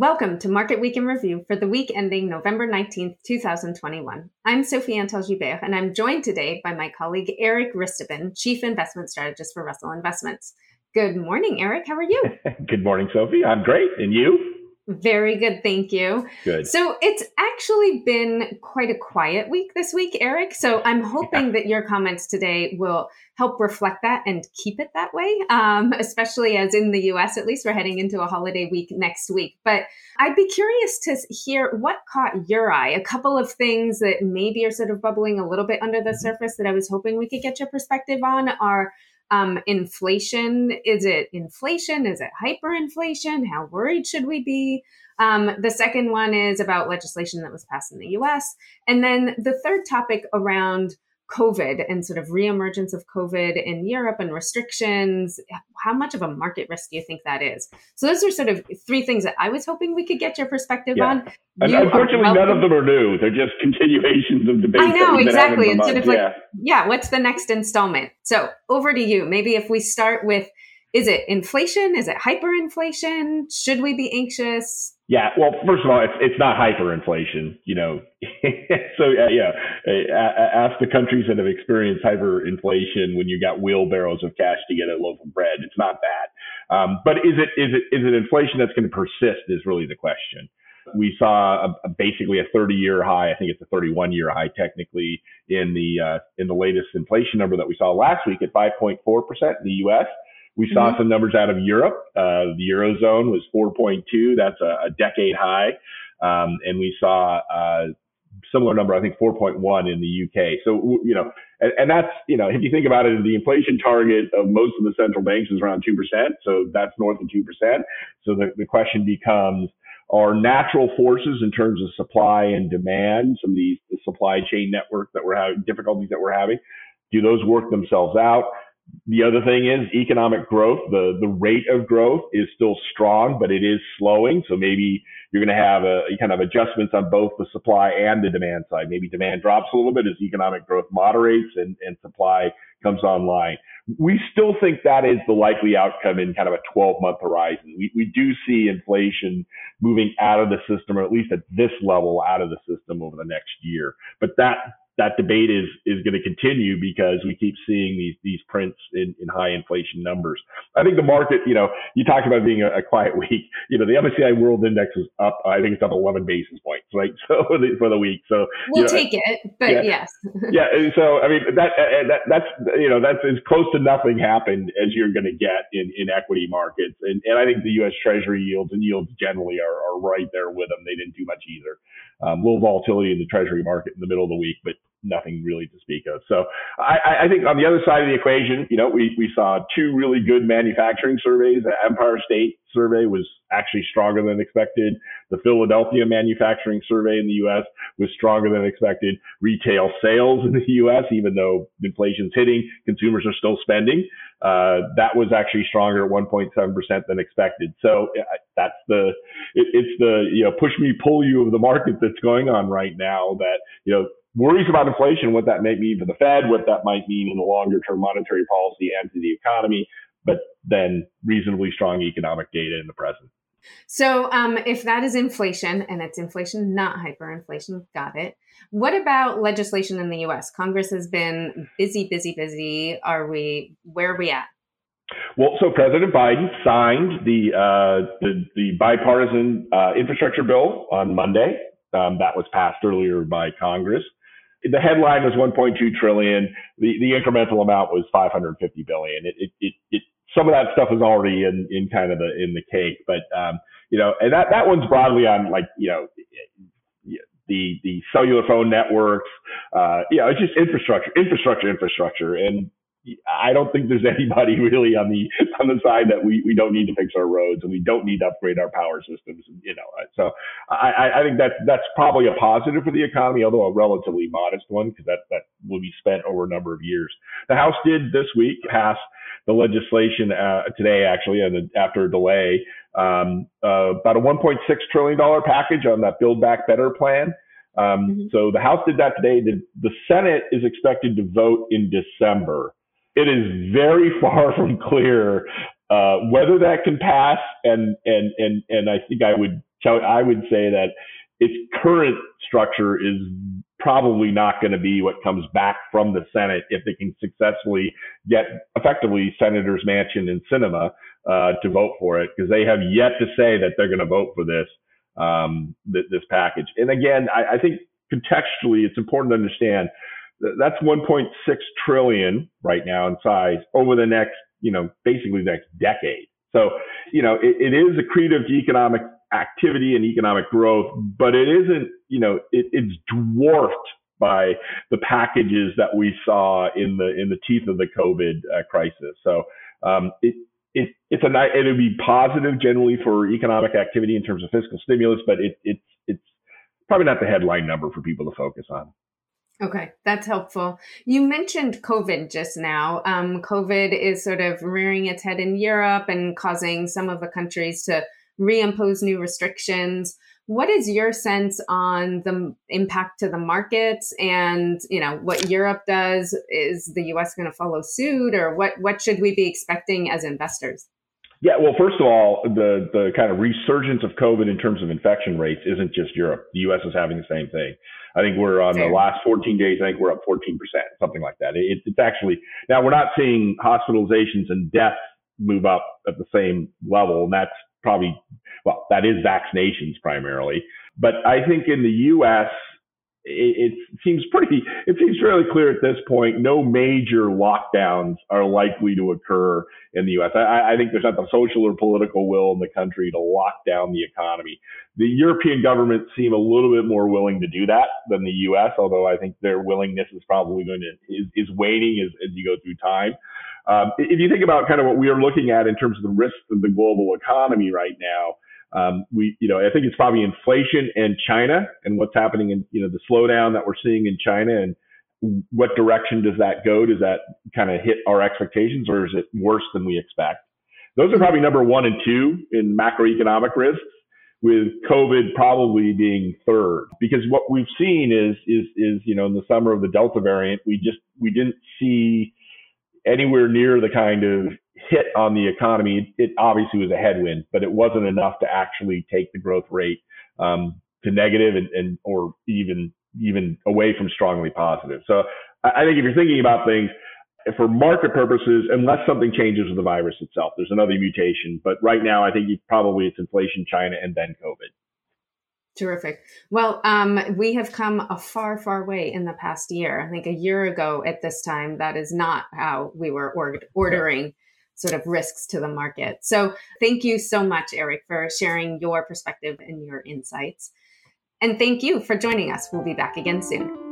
Welcome to Market Week in Review for the week ending November 19th, 2021. I'm Sophie Antal Gilbert, and I'm joined today by my colleague Eric Ristuben, Chief Investment Strategist for Russell Investments. Good morning, Eric. How are you? Good morning, Sophie. I'm great. And you? Very good, thank you. Good. So it's actually been quite a quiet week this week, Eric. So I'm hoping yeah. that your comments today will help reflect that and keep it that way, um, especially as in the US, at least we're heading into a holiday week next week. But I'd be curious to hear what caught your eye. A couple of things that maybe are sort of bubbling a little bit under the mm-hmm. surface that I was hoping we could get your perspective on are um, inflation. Is it inflation? Is it hyperinflation? How worried should we be? Um, the second one is about legislation that was passed in the US. And then the third topic around COVID and sort of reemergence of COVID in Europe and restrictions. How much of a market risk do you think that is? So those are sort of three things that I was hoping we could get your perspective yeah. on. You unfortunately, none of them are new. They're just continuations of debate. I know exactly. Sort of like, yeah. yeah, what's the next installment? So over to you. Maybe if we start with, is it inflation? Is it hyperinflation? Should we be anxious? Yeah, well, first of all, it's it's not hyperinflation, you know. so uh, yeah, ask the countries that have experienced hyperinflation when you got wheelbarrows of cash to get a loaf of bread. It's not that. Um, but is it is it is it inflation that's going to persist? Is really the question. We saw a, a basically a 30 year high. I think it's a 31 year high technically in the uh, in the latest inflation number that we saw last week at 5.4 percent in the U.S. We saw mm-hmm. some numbers out of Europe. Uh, the Eurozone was 4.2. That's a, a decade high. Um, and we saw a similar number, I think 4.1 in the UK. So, you know, and, and, that's, you know, if you think about it, the inflation target of most of the central banks is around 2%. So that's north of 2%. So the, the question becomes, are natural forces in terms of supply and demand, some of these the supply chain network that we're having, difficulties that we're having, do those work themselves out? The other thing is economic growth. The, the rate of growth is still strong, but it is slowing. So maybe you're going to have a kind of adjustments on both the supply and the demand side. Maybe demand drops a little bit as economic growth moderates and, and supply comes online. We still think that is the likely outcome in kind of a 12 month horizon. We, we do see inflation moving out of the system, or at least at this level out of the system over the next year. But that that debate is is going to continue because we keep seeing these these prints in, in high inflation numbers. I think the market, you know, you talked about being a, a, quiet week. You know, the MSCI World Index is up. I think it's up 11 basis points, right? So for the, for the week. So we'll you know, take it, but yeah, yes. yeah. So I mean that, that that's you know that's as close to nothing happened as you're going to get in in equity markets, and and I think the U.S. Treasury yields and yields generally are, are right there with them. They didn't do much either. Um, little volatility in the Treasury market in the middle of the week, but nothing really to speak of. So I, I, think on the other side of the equation, you know, we, we saw two really good manufacturing surveys. The Empire State survey was actually stronger than expected. The Philadelphia manufacturing survey in the U.S. was stronger than expected. Retail sales in the U.S., even though inflation's hitting, consumers are still spending. Uh, that was actually stronger at 1.7% than expected. So uh, that's the, it, it's the, you know, push me, pull you of the market that's going on right now that, you know, worries about inflation, what that might mean for the Fed, what that might mean in the longer term monetary policy and to the economy, but then reasonably strong economic data in the present. So, um, if that is inflation, and it's inflation, not hyperinflation, got it. What about legislation in the U.S.? Congress has been busy, busy, busy. Are we? Where are we at? Well, so President Biden signed the uh, the, the, bipartisan uh, infrastructure bill on Monday. Um, that was passed earlier by Congress the headline was 1.2 trillion. The the incremental amount was 550 billion. It it it, it some of that stuff is already in in kind of the in the cake, but um, you know, and that that one's broadly on like you know the the cellular phone networks. Uh, you know, it's just infrastructure, infrastructure, infrastructure, and I don't think there's anybody really on the on the side that we, we don't need to fix our roads and we don't need to upgrade our power systems. You know, so I, I think that's that's probably a positive for the economy, although a relatively modest one because that that will be spent over a number of years. The House did this week pass the legislation uh, today, actually, and after a delay, um, uh, about a 1.6 trillion dollar package on that Build Back Better plan. Um, mm-hmm. So the House did that today. The, the Senate is expected to vote in December it is very far from clear uh, whether that can pass, and and and and I think I would I would say that its current structure is probably not going to be what comes back from the Senate if they can successfully get effectively Senators Manchin and Sinema uh, to vote for it because they have yet to say that they're going to vote for this um, th- this package. And again, I, I think contextually, it's important to understand that's 1.6 trillion right now in size over the next, you know, basically the next decade. So, you know, it, it is accretive to economic activity and economic growth, but it isn't, you know, it, it's dwarfed by the packages that we saw in the in the teeth of the COVID uh, crisis. So um, it, it it's a it'll be positive generally for economic activity in terms of fiscal stimulus, but it, it's it's probably not the headline number for people to focus on. Okay, that's helpful. You mentioned COVID just now. Um, COVID is sort of rearing its head in Europe and causing some of the countries to reimpose new restrictions. What is your sense on the impact to the markets and, you know, what Europe does? Is the US going to follow suit or what, what should we be expecting as investors? Yeah, well, first of all, the, the kind of resurgence of COVID in terms of infection rates isn't just Europe. The US is having the same thing. I think we're on the last 14 days, I think we're up 14%, something like that. It, it's actually, now we're not seeing hospitalizations and deaths move up at the same level. And that's probably, well, that is vaccinations primarily. But I think in the U.S., it, it seems pretty, it seems fairly clear at this point, no major lockdowns are likely to occur in the U.S. I, I think there's not the social or political will in the country to lock down the economy. The European governments seem a little bit more willing to do that than the U.S., although I think their willingness is probably going to, is, is waning as, as you go through time. Um, if you think about kind of what we are looking at in terms of the risks of the global economy right now, um, we, you know, I think it's probably inflation and China and what's happening in, you know, the slowdown that we're seeing in China and what direction does that go? Does that kind of hit our expectations or is it worse than we expect? Those are probably number one and two in macroeconomic risks with COVID probably being third because what we've seen is, is, is, you know, in the summer of the Delta variant, we just, we didn't see anywhere near the kind of hit on the economy. It obviously was a headwind, but it wasn't enough to actually take the growth rate um, to negative and, and or even even away from strongly positive. So I think if you're thinking about things for market purposes, unless something changes with the virus itself, there's another mutation. But right now, I think probably it's inflation, China, and then COVID. Terrific. Well, um, we have come a far, far way in the past year. I think a year ago at this time, that is not how we were or- ordering sort of risks to the market. So thank you so much, Eric, for sharing your perspective and your insights. And thank you for joining us. We'll be back again soon.